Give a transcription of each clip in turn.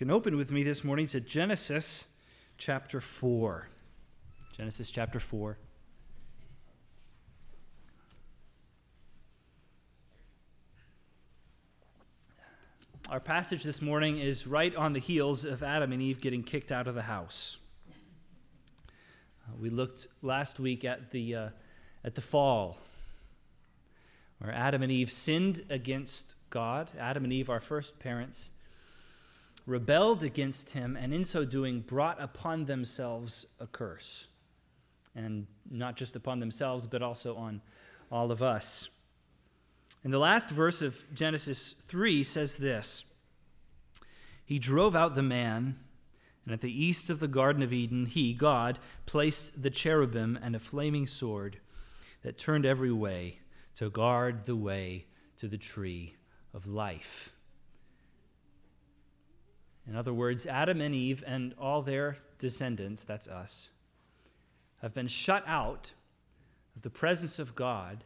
can open with me this morning to Genesis chapter 4. Genesis chapter 4. Our passage this morning is right on the heels of Adam and Eve getting kicked out of the house. Uh, we looked last week at the, uh, at the fall, where Adam and Eve sinned against God. Adam and Eve, our first parents, rebelled against him, and in so doing, brought upon themselves a curse. And not just upon themselves, but also on all of us. And the last verse of Genesis 3 says this He drove out the man, and at the east of the Garden of Eden, he, God, placed the cherubim and a flaming sword that turned every way to guard the way to the tree of life. In other words, Adam and Eve and all their descendants, that's us, have been shut out of the presence of God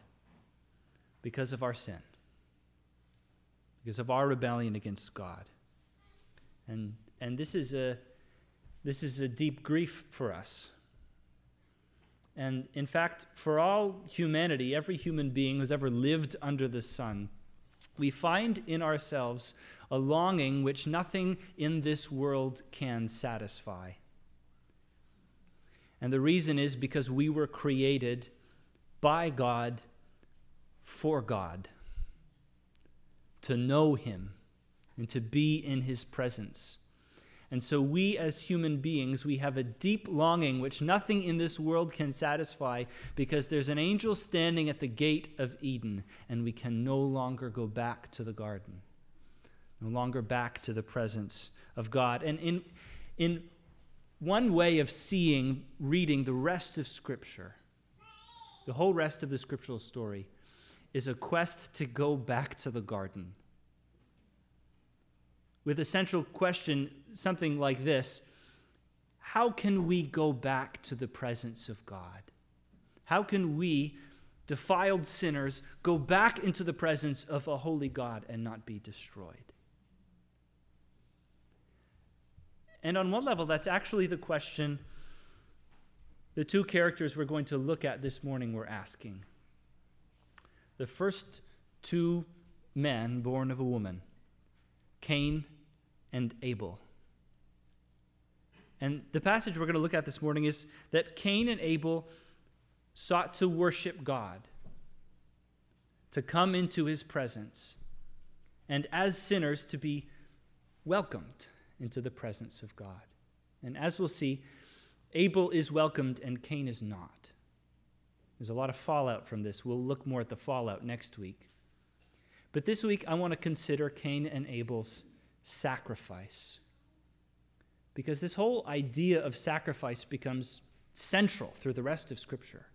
because of our sin, because of our rebellion against God. And, and this, is a, this is a deep grief for us. And in fact, for all humanity, every human being who's ever lived under the sun, we find in ourselves a longing which nothing in this world can satisfy. And the reason is because we were created by God for God, to know Him and to be in His presence. And so, we as human beings, we have a deep longing which nothing in this world can satisfy because there's an angel standing at the gate of Eden, and we can no longer go back to the garden, no longer back to the presence of God. And in, in one way of seeing, reading the rest of Scripture, the whole rest of the scriptural story, is a quest to go back to the garden with a central question, something like this How can we go back to the presence of God? How can we, defiled sinners, go back into the presence of a holy God and not be destroyed? And on one level, that's actually the question the two characters we're going to look at this morning were asking. The first two men born of a woman, Cain and Abel. And the passage we're going to look at this morning is that Cain and Abel sought to worship God, to come into his presence, and as sinners to be welcomed into the presence of God. And as we'll see, Abel is welcomed and Cain is not. There's a lot of fallout from this. We'll look more at the fallout next week. But this week, I want to consider Cain and Abel's sacrifice. Because this whole idea of sacrifice becomes central through the rest of Scripture.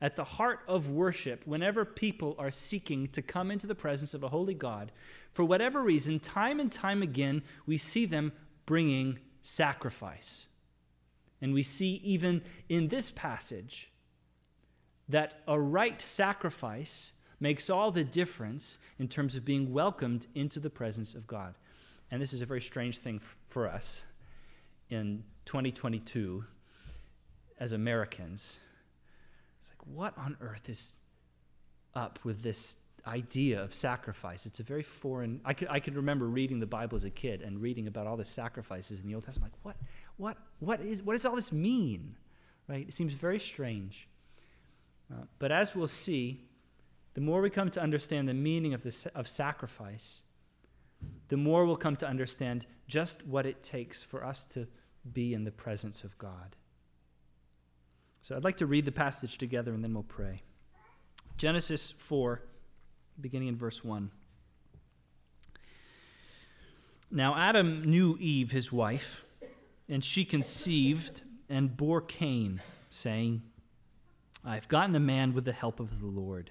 At the heart of worship, whenever people are seeking to come into the presence of a holy God, for whatever reason, time and time again, we see them bringing sacrifice. And we see even in this passage that a right sacrifice makes all the difference in terms of being welcomed into the presence of God. And this is a very strange thing for us in 2022 as Americans. It's like, what on earth is up with this idea of sacrifice? It's a very foreign. I could, I could remember reading the Bible as a kid and reading about all the sacrifices in the Old Testament. Like, what, what, what, is, what does all this mean? Right? It seems very strange. Uh, but as we'll see, the more we come to understand the meaning of, this, of sacrifice, the more we'll come to understand just what it takes for us to be in the presence of God. So I'd like to read the passage together and then we'll pray. Genesis 4, beginning in verse 1. Now Adam knew Eve, his wife, and she conceived and bore Cain, saying, I've gotten a man with the help of the Lord.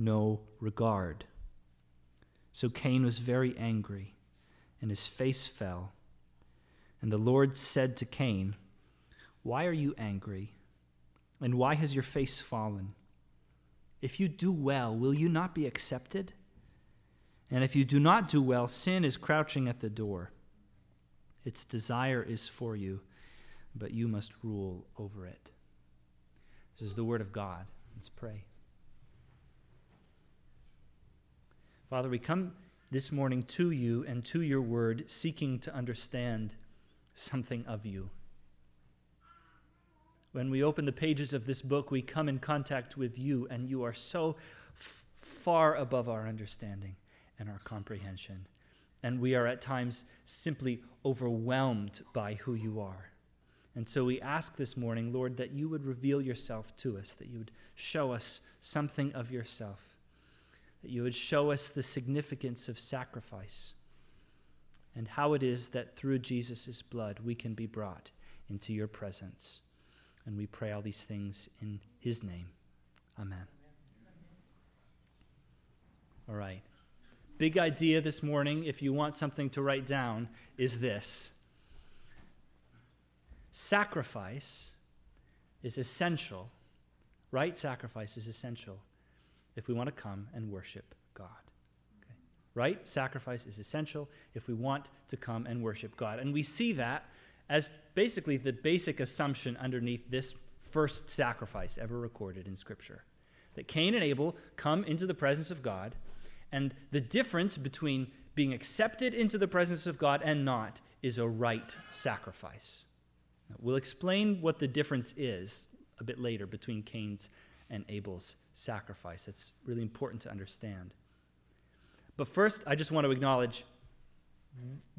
no regard. So Cain was very angry, and his face fell. And the Lord said to Cain, Why are you angry? And why has your face fallen? If you do well, will you not be accepted? And if you do not do well, sin is crouching at the door. Its desire is for you, but you must rule over it. This is the word of God. Let's pray. Father, we come this morning to you and to your word, seeking to understand something of you. When we open the pages of this book, we come in contact with you, and you are so f- far above our understanding and our comprehension. And we are at times simply overwhelmed by who you are. And so we ask this morning, Lord, that you would reveal yourself to us, that you would show us something of yourself, that you would show us the significance of sacrifice and how it is that through Jesus' blood we can be brought into your presence. And we pray all these things in his name. Amen. All right. Big idea this morning, if you want something to write down, is this sacrifice is essential, right? Sacrifice is essential if we want to come and worship God. Okay? Right? Sacrifice is essential if we want to come and worship God. And we see that as basically the basic assumption underneath this first sacrifice ever recorded in Scripture that Cain and Abel come into the presence of God and the difference between being accepted into the presence of God and not is a right sacrifice. We'll explain what the difference is a bit later between Cain's and Abel's sacrifice. It's really important to understand. But first, I just want to acknowledge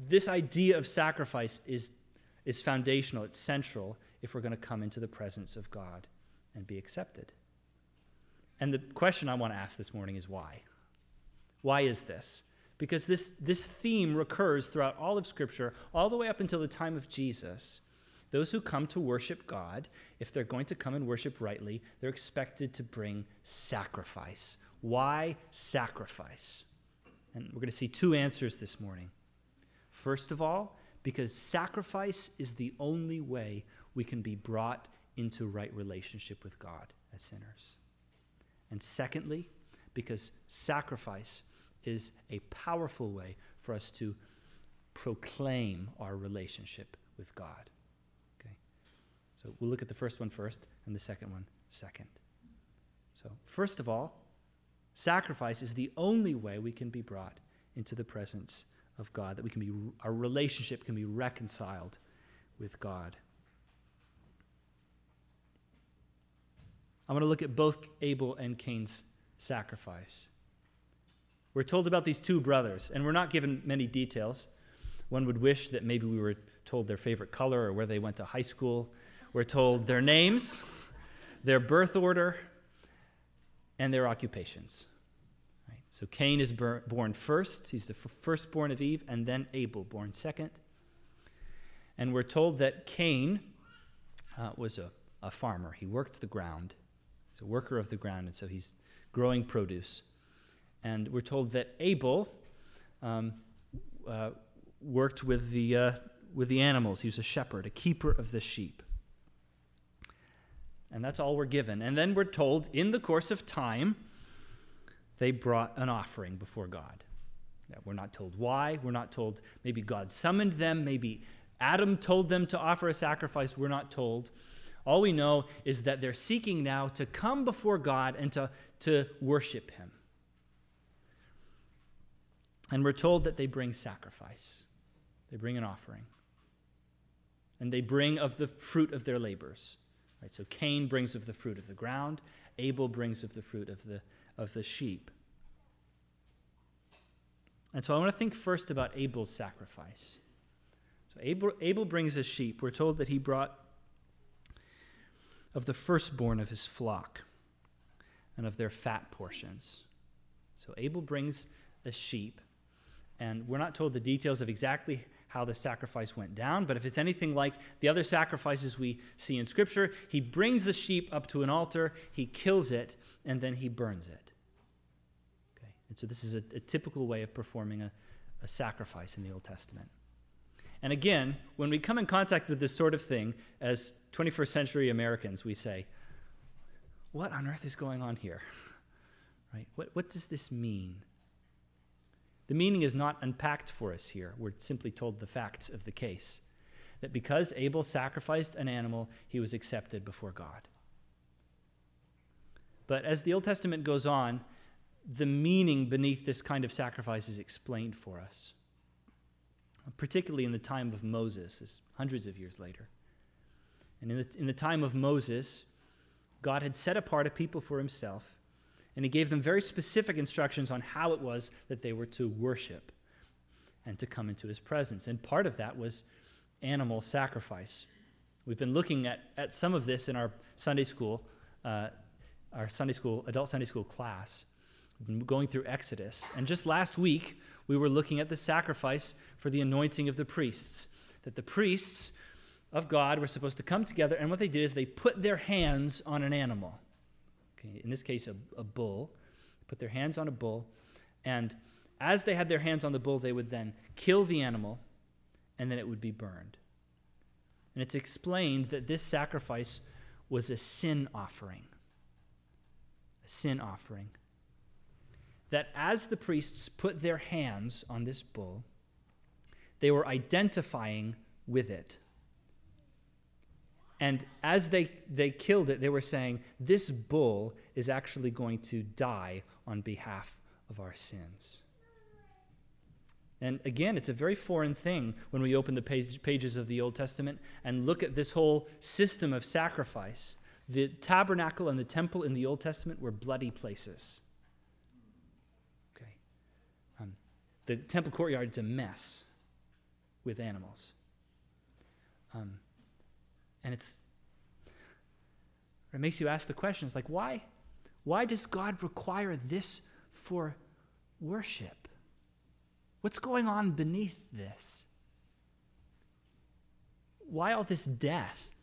this idea of sacrifice is, is foundational, it's central if we're going to come into the presence of God and be accepted. And the question I want to ask this morning is why? Why is this? Because this, this theme recurs throughout all of Scripture, all the way up until the time of Jesus. Those who come to worship God, if they're going to come and worship rightly, they're expected to bring sacrifice. Why sacrifice? And we're going to see two answers this morning. First of all, because sacrifice is the only way we can be brought into right relationship with God as sinners. And secondly, because sacrifice is a powerful way for us to proclaim our relationship with God. So we'll look at the first one first and the second one second. So, first of all, sacrifice is the only way we can be brought into the presence of God, that we can be our relationship can be reconciled with God. I'm going to look at both Abel and Cain's sacrifice. We're told about these two brothers, and we're not given many details. One would wish that maybe we were told their favorite color or where they went to high school. We're told their names, their birth order, and their occupations. Right? So Cain is born first, he's the firstborn of Eve, and then Abel, born second. And we're told that Cain uh, was a, a farmer. He worked the ground. He's a worker of the ground, and so he's growing produce. And we're told that Abel um, uh, worked with the, uh, with the animals. He was a shepherd, a keeper of the sheep. And that's all we're given. And then we're told in the course of time, they brought an offering before God. We're not told why. We're not told maybe God summoned them. Maybe Adam told them to offer a sacrifice. We're not told. All we know is that they're seeking now to come before God and to, to worship Him. And we're told that they bring sacrifice, they bring an offering. And they bring of the fruit of their labors. Right? So Cain brings of the fruit of the ground, Abel brings of the fruit of the, of the sheep. And so I want to think first about Abel's sacrifice. So Abel, Abel brings a sheep. We're told that he brought of the firstborn of his flock and of their fat portions. So Abel brings a sheep, and we're not told the details of exactly how the sacrifice went down, but if it's anything like the other sacrifices we see in Scripture, he brings the sheep up to an altar, he kills it, and then he burns it. Okay? And so this is a, a typical way of performing a, a sacrifice in the Old Testament. And again, when we come in contact with this sort of thing, as 21st century Americans, we say, What on earth is going on here? Right? What, what does this mean? The meaning is not unpacked for us here. We're simply told the facts of the case that because Abel sacrificed an animal, he was accepted before God. But as the Old Testament goes on, the meaning beneath this kind of sacrifice is explained for us, particularly in the time of Moses, hundreds of years later. And in the, in the time of Moses, God had set apart a people for himself and he gave them very specific instructions on how it was that they were to worship and to come into his presence. And part of that was animal sacrifice. We've been looking at, at some of this in our Sunday school, uh, our Sunday school, adult Sunday school class. Going through Exodus. And just last week, we were looking at the sacrifice for the anointing of the priests. That the priests of God were supposed to come together, and what they did is they put their hands on an animal okay, in this case, a, a bull, put their hands on a bull, and as they had their hands on the bull, they would then kill the animal, and then it would be burned. And it's explained that this sacrifice was a sin offering. A sin offering. That as the priests put their hands on this bull, they were identifying with it. And as they, they killed it, they were saying, This bull is actually going to die on behalf of our sins. And again, it's a very foreign thing when we open the page, pages of the Old Testament and look at this whole system of sacrifice. The tabernacle and the temple in the Old Testament were bloody places. Okay. Um, the temple courtyard is a mess with animals. Um, and it's it makes you ask the questions like why why does God require this for worship? What's going on beneath this? Why all this death?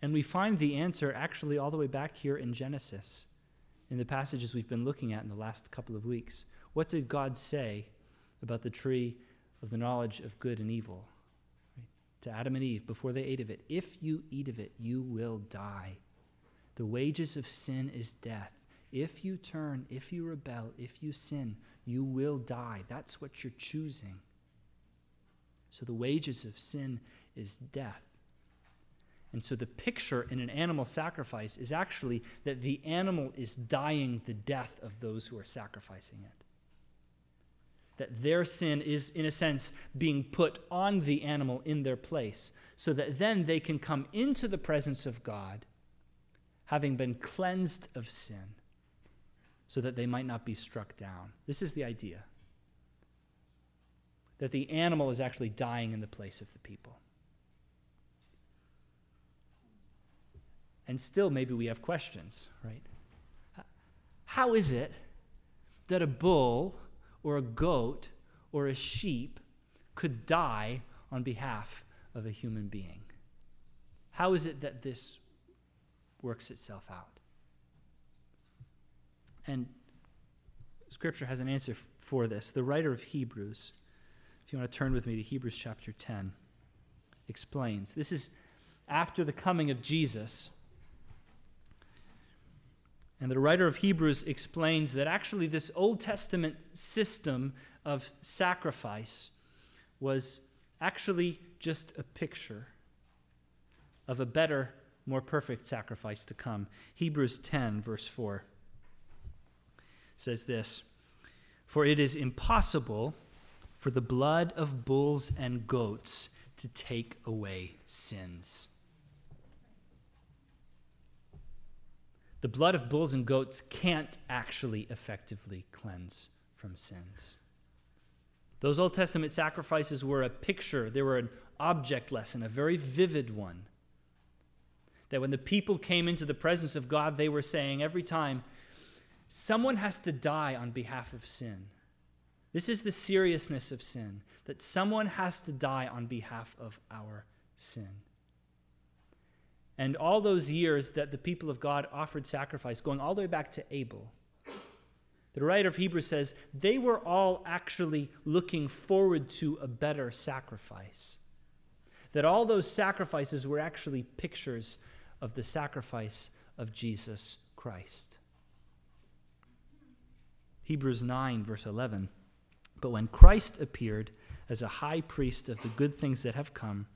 And we find the answer actually all the way back here in Genesis, in the passages we've been looking at in the last couple of weeks. What did God say about the tree of the knowledge of good and evil? To Adam and Eve before they ate of it If you eat of it, you will die. The wages of sin is death. If you turn, if you rebel, if you sin, you will die. That's what you're choosing. So the wages of sin is death. And so the picture in an animal sacrifice is actually that the animal is dying the death of those who are sacrificing it that their sin is, in a sense, being put on the animal in their place, so that then they can come into the presence of God, having been cleansed of sin, so that they might not be struck down. This is the idea that the animal is actually dying in the place of the people. And still, maybe we have questions, right? How is it that a bull or a goat or a sheep could die on behalf of a human being? How is it that this works itself out? And Scripture has an answer for this. The writer of Hebrews, if you want to turn with me to Hebrews chapter 10, explains. This is after the coming of Jesus. And the writer of Hebrews explains that actually this Old Testament system of sacrifice was actually just a picture of a better, more perfect sacrifice to come. Hebrews 10, verse 4 says this For it is impossible for the blood of bulls and goats to take away sins. The blood of bulls and goats can't actually effectively cleanse from sins. Those Old Testament sacrifices were a picture, they were an object lesson, a very vivid one. That when the people came into the presence of God, they were saying every time, someone has to die on behalf of sin. This is the seriousness of sin, that someone has to die on behalf of our sin. And all those years that the people of God offered sacrifice, going all the way back to Abel, the writer of Hebrews says they were all actually looking forward to a better sacrifice. That all those sacrifices were actually pictures of the sacrifice of Jesus Christ. Hebrews 9, verse 11. But when Christ appeared as a high priest of the good things that have come,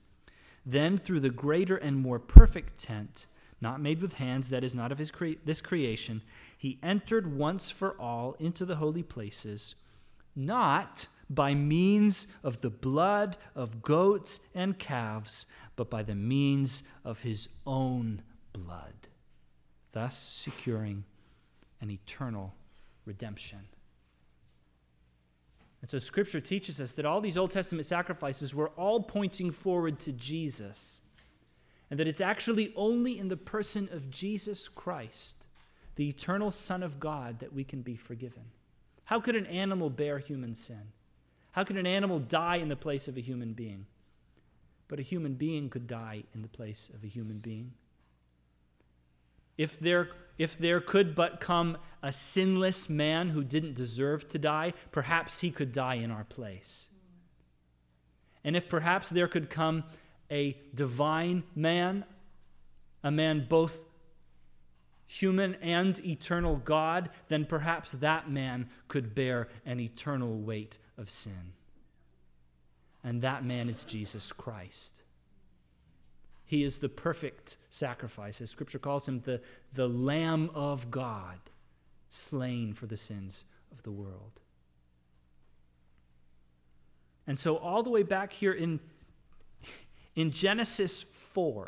then through the greater and more perfect tent, not made with hands, that is not of his cre- this creation, he entered once for all into the holy places, not by means of the blood of goats and calves, but by the means of his own blood, thus securing an eternal redemption. And so Scripture teaches us that all these Old Testament sacrifices were all pointing forward to Jesus, and that it's actually only in the person of Jesus Christ, the eternal Son of God, that we can be forgiven. How could an animal bear human sin? How could an animal die in the place of a human being? But a human being could die in the place of a human being. If there, if there could but come a sinless man who didn't deserve to die, perhaps he could die in our place. And if perhaps there could come a divine man, a man both human and eternal God, then perhaps that man could bear an eternal weight of sin. And that man is Jesus Christ. He is the perfect sacrifice, as Scripture calls him, the, the Lamb of God, slain for the sins of the world. And so, all the way back here in, in Genesis 4,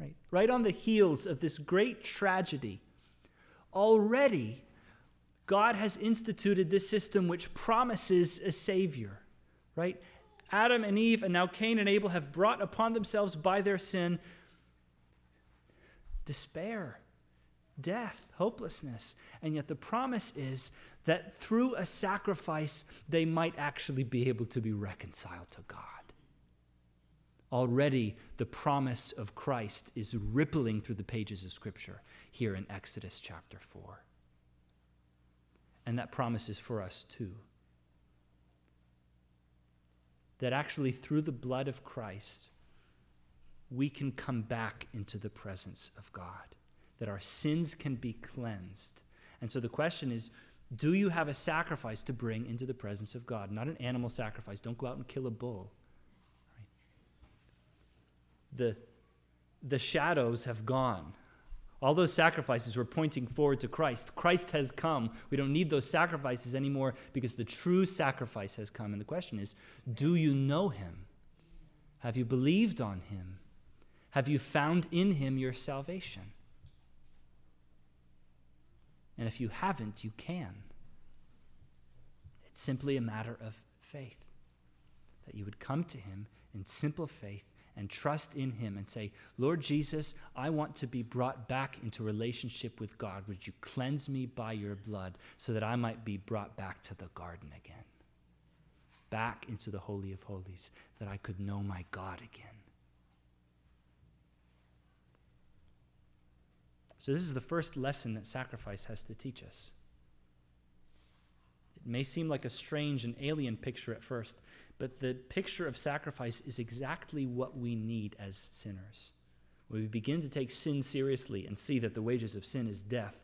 right, right on the heels of this great tragedy, already God has instituted this system which promises a Savior, right? Adam and Eve, and now Cain and Abel have brought upon themselves by their sin despair, death, hopelessness. And yet the promise is that through a sacrifice, they might actually be able to be reconciled to God. Already, the promise of Christ is rippling through the pages of Scripture here in Exodus chapter 4. And that promise is for us too that actually through the blood of Christ, we can come back into the presence of God, that our sins can be cleansed. And so the question is do you have a sacrifice to bring into the presence of God? Not an animal sacrifice. Don't go out and kill a bull. Right? The, the shadows have gone. All those sacrifices were pointing forward to Christ. Christ has come. We don't need those sacrifices anymore because the true sacrifice has come. And the question is do you know him? Have you believed on him? Have you found in him your salvation? And if you haven't, you can. It's simply a matter of faith that you would come to him in simple faith and trust in Him and say, Lord Jesus, I want to be brought back into relationship with God. Would you cleanse me by your blood so that I might be brought back to the garden again? Back into the Holy of Holies, that I could know my God again. So, this is the first lesson that sacrifice has to teach us. It may seem like a strange and alien picture at first, but the picture of sacrifice is exactly what we need as sinners. When we begin to take sin seriously and see that the wages of sin is death,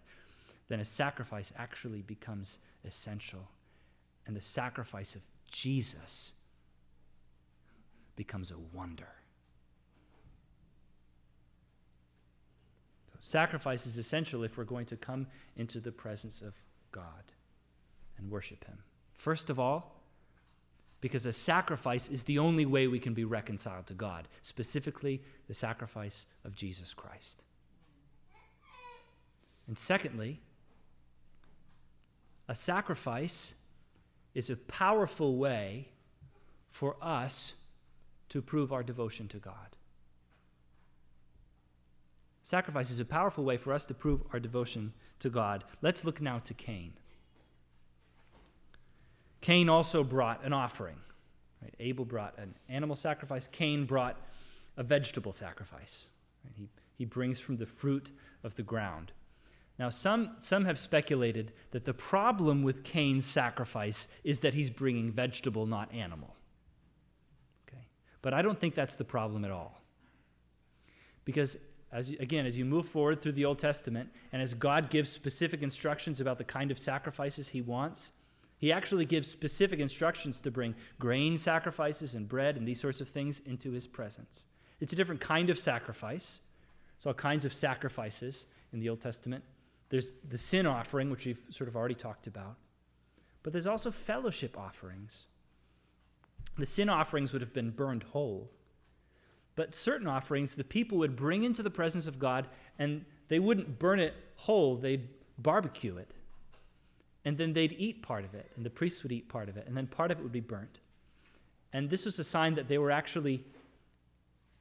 then a sacrifice actually becomes essential. And the sacrifice of Jesus becomes a wonder. Sacrifice is essential if we're going to come into the presence of God and worship Him. First of all, because a sacrifice is the only way we can be reconciled to God, specifically the sacrifice of Jesus Christ. And secondly, a sacrifice is a powerful way for us to prove our devotion to God. Sacrifice is a powerful way for us to prove our devotion to God. Let's look now to Cain. Cain also brought an offering. Right? Abel brought an animal sacrifice, Cain brought a vegetable sacrifice. Right? He, he brings from the fruit of the ground. Now, some, some have speculated that the problem with Cain's sacrifice is that he's bringing vegetable, not animal. Okay? But I don't think that's the problem at all. Because, as, again, as you move forward through the Old Testament, and as God gives specific instructions about the kind of sacrifices he wants, he actually gives specific instructions to bring grain sacrifices and bread and these sorts of things into his presence. It's a different kind of sacrifice. There's all kinds of sacrifices in the Old Testament. There's the sin offering, which we've sort of already talked about. But there's also fellowship offerings. The sin offerings would have been burned whole. But certain offerings, the people would bring into the presence of God, and they wouldn't burn it whole, they'd barbecue it. And then they'd eat part of it, and the priests would eat part of it, and then part of it would be burnt. And this was a sign that they were actually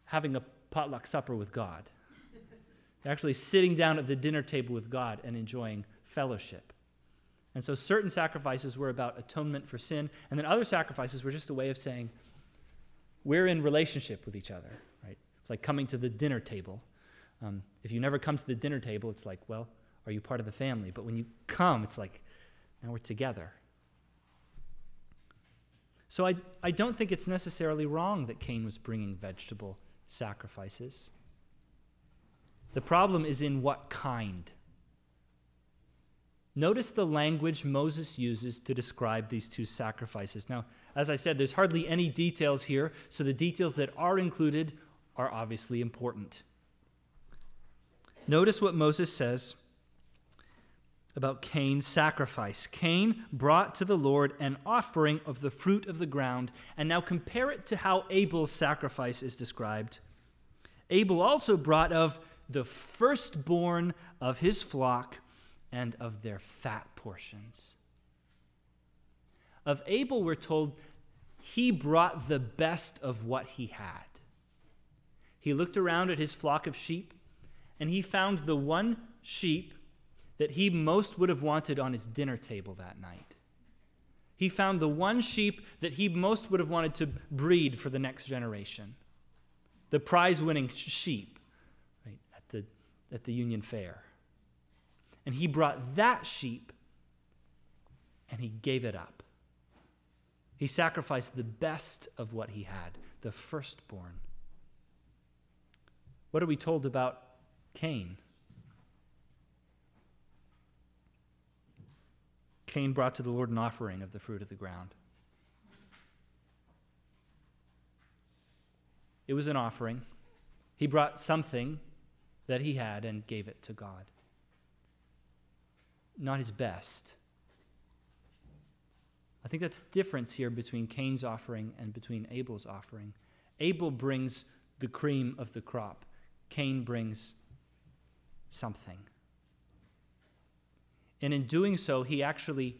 having a potluck supper with God. They're actually sitting down at the dinner table with God and enjoying fellowship. And so certain sacrifices were about atonement for sin, and then other sacrifices were just a way of saying, we're in relationship with each other, right? It's like coming to the dinner table. Um, if you never come to the dinner table, it's like, well, are you part of the family? But when you come, it's like, now we're together. So I, I don't think it's necessarily wrong that Cain was bringing vegetable sacrifices. The problem is in what kind. Notice the language Moses uses to describe these two sacrifices. Now, as I said, there's hardly any details here, so the details that are included are obviously important. Notice what Moses says about Cain's sacrifice. Cain brought to the Lord an offering of the fruit of the ground, and now compare it to how Abel's sacrifice is described. Abel also brought of the firstborn of his flock and of their fat portions. Of Abel, we're told he brought the best of what he had. He looked around at his flock of sheep and he found the one sheep that he most would have wanted on his dinner table that night. He found the one sheep that he most would have wanted to breed for the next generation. The prize winning sheep right, at, the, at the Union Fair. And he brought that sheep and he gave it up. He sacrificed the best of what he had, the firstborn. What are we told about Cain? Cain brought to the Lord an offering of the fruit of the ground. It was an offering. He brought something that he had and gave it to God not his best. I think that's the difference here between Cain's offering and between Abel's offering. Abel brings the cream of the crop, Cain brings something. And in doing so, he actually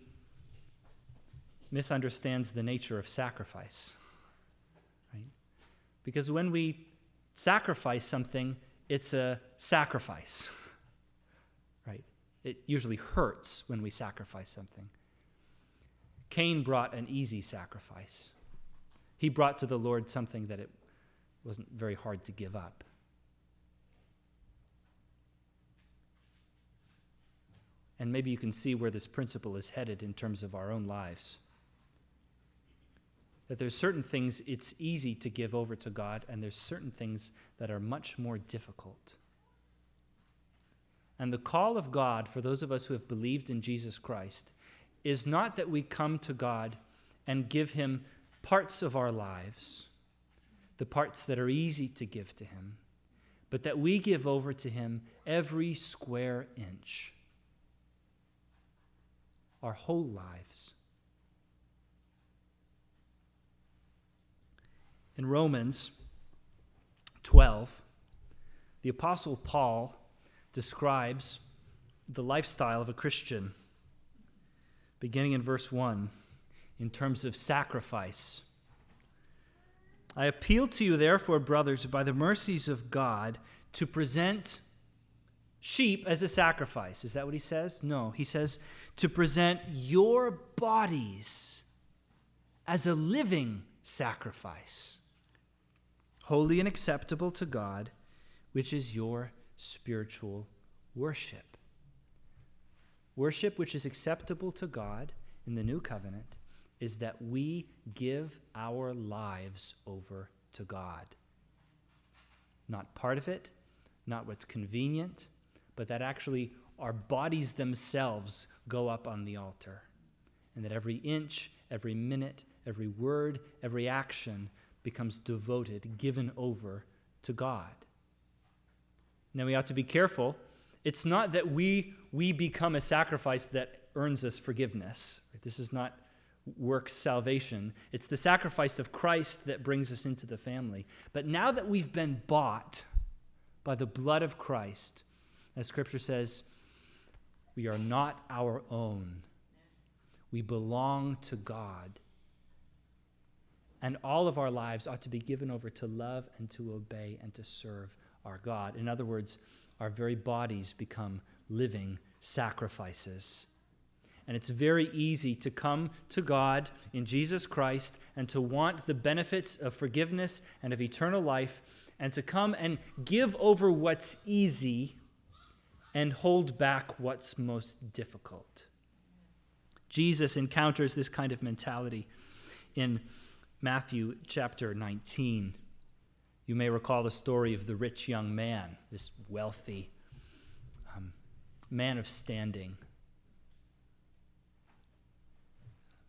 misunderstands the nature of sacrifice. Right? Because when we sacrifice something, it's a sacrifice. Right? It usually hurts when we sacrifice something. Cain brought an easy sacrifice. He brought to the Lord something that it wasn't very hard to give up. And maybe you can see where this principle is headed in terms of our own lives. That there's certain things it's easy to give over to God, and there's certain things that are much more difficult. And the call of God for those of us who have believed in Jesus Christ is not that we come to God and give Him parts of our lives, the parts that are easy to give to Him, but that we give over to Him every square inch, our whole lives. In Romans 12, the Apostle Paul describes the lifestyle of a Christian, beginning in verse 1, in terms of sacrifice. I appeal to you, therefore, brothers, by the mercies of God, to present sheep as a sacrifice. Is that what he says? No. He says to present your bodies as a living sacrifice, holy and acceptable to God, which is your spiritual worship. Worship which is acceptable to God in the new covenant is that we give our lives over to God. Not part of it, not what's convenient, but that actually our bodies themselves go up on the altar. And that every inch, every minute, every word, every action becomes devoted, given over to God. Now we ought to be careful. It's not that we, we become a sacrifice that earns us forgiveness. This is not works salvation. It's the sacrifice of Christ that brings us into the family. But now that we've been bought by the blood of Christ, as Scripture says, we are not our own. We belong to God. And all of our lives ought to be given over to love and to obey and to serve our God. In other words, our very bodies become living sacrifices. And it's very easy to come to God in Jesus Christ and to want the benefits of forgiveness and of eternal life and to come and give over what's easy and hold back what's most difficult. Jesus encounters this kind of mentality in Matthew chapter 19. You may recall the story of the rich young man, this wealthy um, man of standing.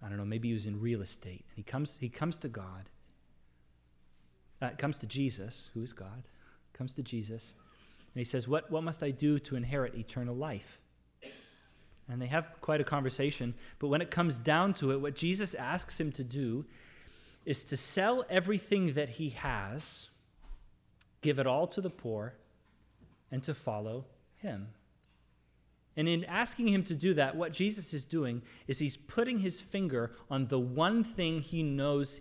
I don't know, maybe he was in real estate. And he comes, he comes to God, uh, comes to Jesus, who is God, comes to Jesus, and he says, what, what must I do to inherit eternal life? And they have quite a conversation, but when it comes down to it, what Jesus asks him to do is to sell everything that he has, give it all to the poor, and to follow him. And in asking him to do that, what Jesus is doing is he's putting his finger on the one thing he knows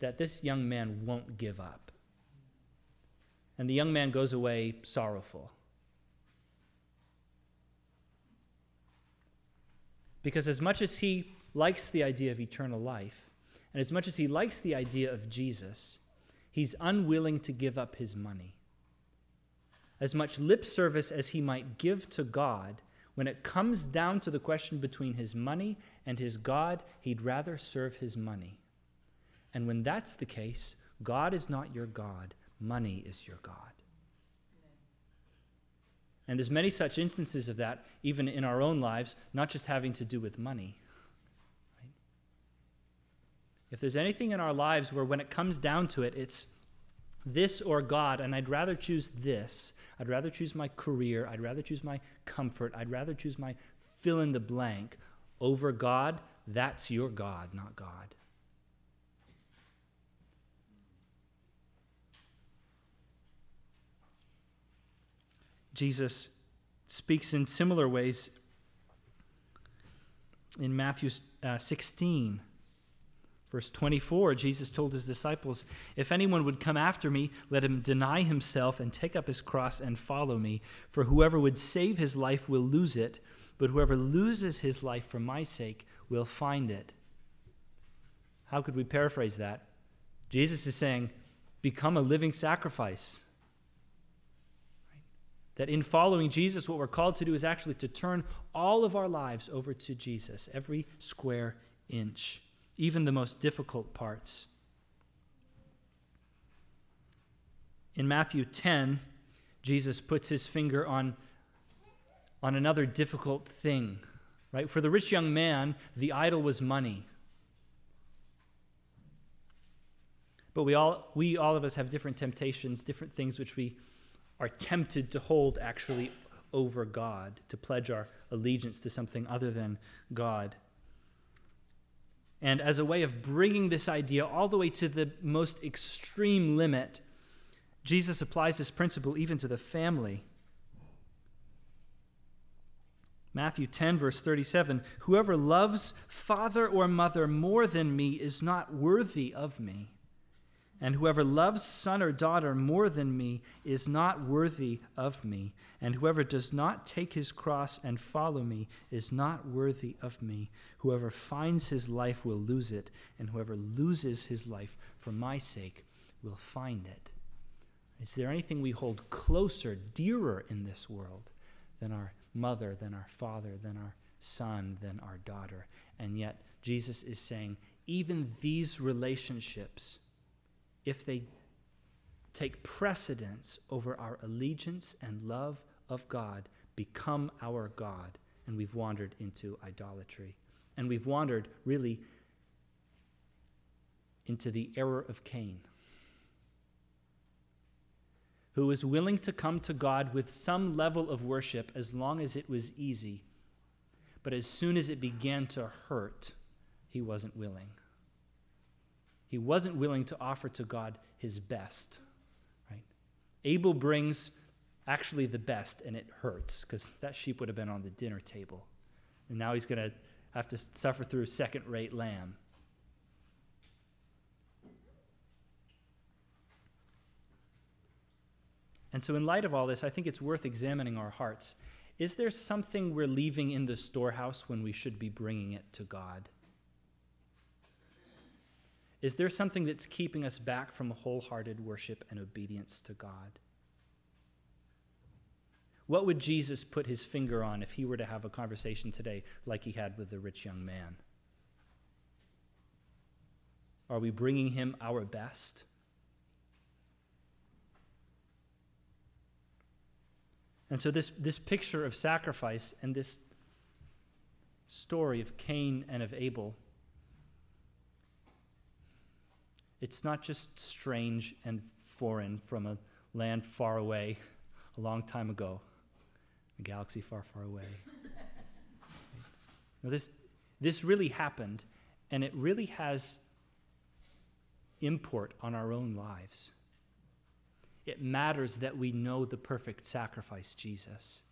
that this young man won't give up. And the young man goes away sorrowful. Because as much as he likes the idea of eternal life, and as much as he likes the idea of Jesus, he's unwilling to give up his money. As much lip service as he might give to God, when it comes down to the question between his money and his God, he'd rather serve his money. And when that's the case, God is not your God, money is your God. And there's many such instances of that, even in our own lives, not just having to do with money. If there's anything in our lives where when it comes down to it, it's this or God, and I'd rather choose this, I'd rather choose my career, I'd rather choose my comfort, I'd rather choose my fill in the blank over God, that's your God, not God. Jesus speaks in similar ways in Matthew uh, 16. Verse 24, Jesus told his disciples, If anyone would come after me, let him deny himself and take up his cross and follow me. For whoever would save his life will lose it, but whoever loses his life for my sake will find it. How could we paraphrase that? Jesus is saying, Become a living sacrifice. That in following Jesus, what we're called to do is actually to turn all of our lives over to Jesus, every square inch even the most difficult parts. In Matthew 10, Jesus puts his finger on, on another difficult thing, right? For the rich young man, the idol was money. But we all, we all of us have different temptations, different things which we are tempted to hold actually over God, to pledge our allegiance to something other than God. And as a way of bringing this idea all the way to the most extreme limit, Jesus applies this principle even to the family. Matthew 10, verse 37 Whoever loves father or mother more than me is not worthy of me. And whoever loves son or daughter more than me is not worthy of me. And whoever does not take his cross and follow me is not worthy of me. Whoever finds his life will lose it, and whoever loses his life for my sake will find it. Is there anything we hold closer, dearer in this world than our mother, than our father, than our son, than our daughter? And yet, Jesus is saying, even these relationships if they take precedence over our allegiance and love of God, become our God, and we've wandered into idolatry. And we've wandered really into the error of Cain, who was willing to come to God with some level of worship as long as it was easy. But as soon as it began to hurt, he wasn't willing. He wasn't willing to offer to God his best. Right? Abel brings actually the best, and it hurts because that sheep would have been on the dinner table. And now he's going to have to suffer through second rate lamb. And so, in light of all this, I think it's worth examining our hearts. Is there something we're leaving in the storehouse when we should be bringing it to God? Is there something that's keeping us back from wholehearted worship and obedience to God? What would Jesus put his finger on if he were to have a conversation today like he had with the rich young man? Are we bringing him our best? And so, this, this picture of sacrifice and this story of Cain and of Abel It's not just strange and foreign from a land far away, a long time ago, a galaxy far, far away. now, this, this really happened, and it really has import on our own lives. It matters that we know the perfect sacrifice, Jesus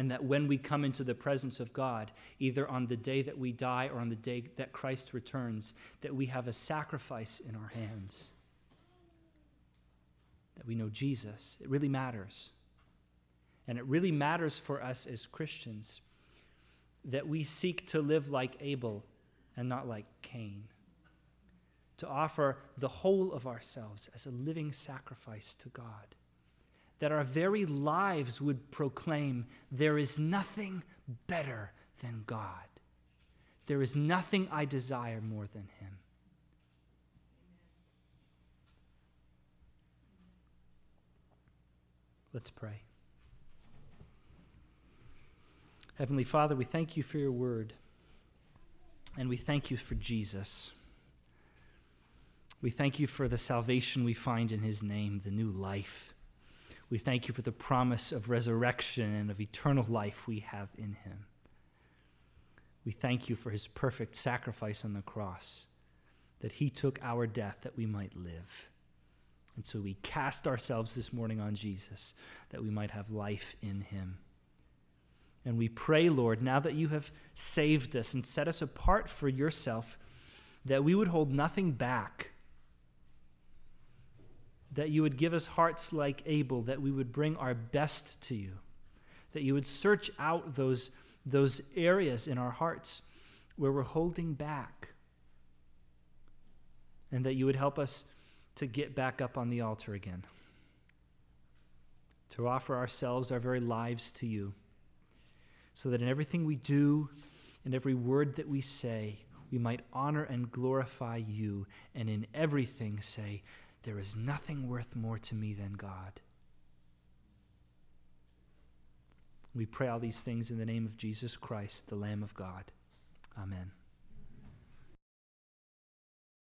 and that when we come into the presence of God, either on the day that we die or on the day that Christ returns, that we have a sacrifice in our hands. That we know Jesus. It really matters. And it really matters for us as Christians that we seek to live like Abel and not like Cain. To offer the whole of ourselves as a living sacrifice to God that our very lives would proclaim there is nothing better than God. There is nothing I desire more than Him. Let's pray. Heavenly Father, we thank you for your word, and we thank you for Jesus. We thank you for the salvation we find in his name, the new life. We thank you for the promise of resurrection and of eternal life we have in him. We thank you for his perfect sacrifice on the cross, that he took our death that we might live. And so we cast ourselves this morning on Jesus, that we might have life in him. And we pray, Lord, now that you have saved us and set us apart for yourself, that we would hold nothing back that you would give us hearts like Abel, that we would bring our best to you, that you would search out those, those areas in our hearts where we're holding back, and that you would help us to get back up on the altar again, to offer ourselves, our very lives to you, so that in everything we do, in every word that we say, we might honor and glorify you, and in everything say, there is nothing worth more to me than God. We pray all these things in the name of Jesus Christ, the Lamb of God. Amen.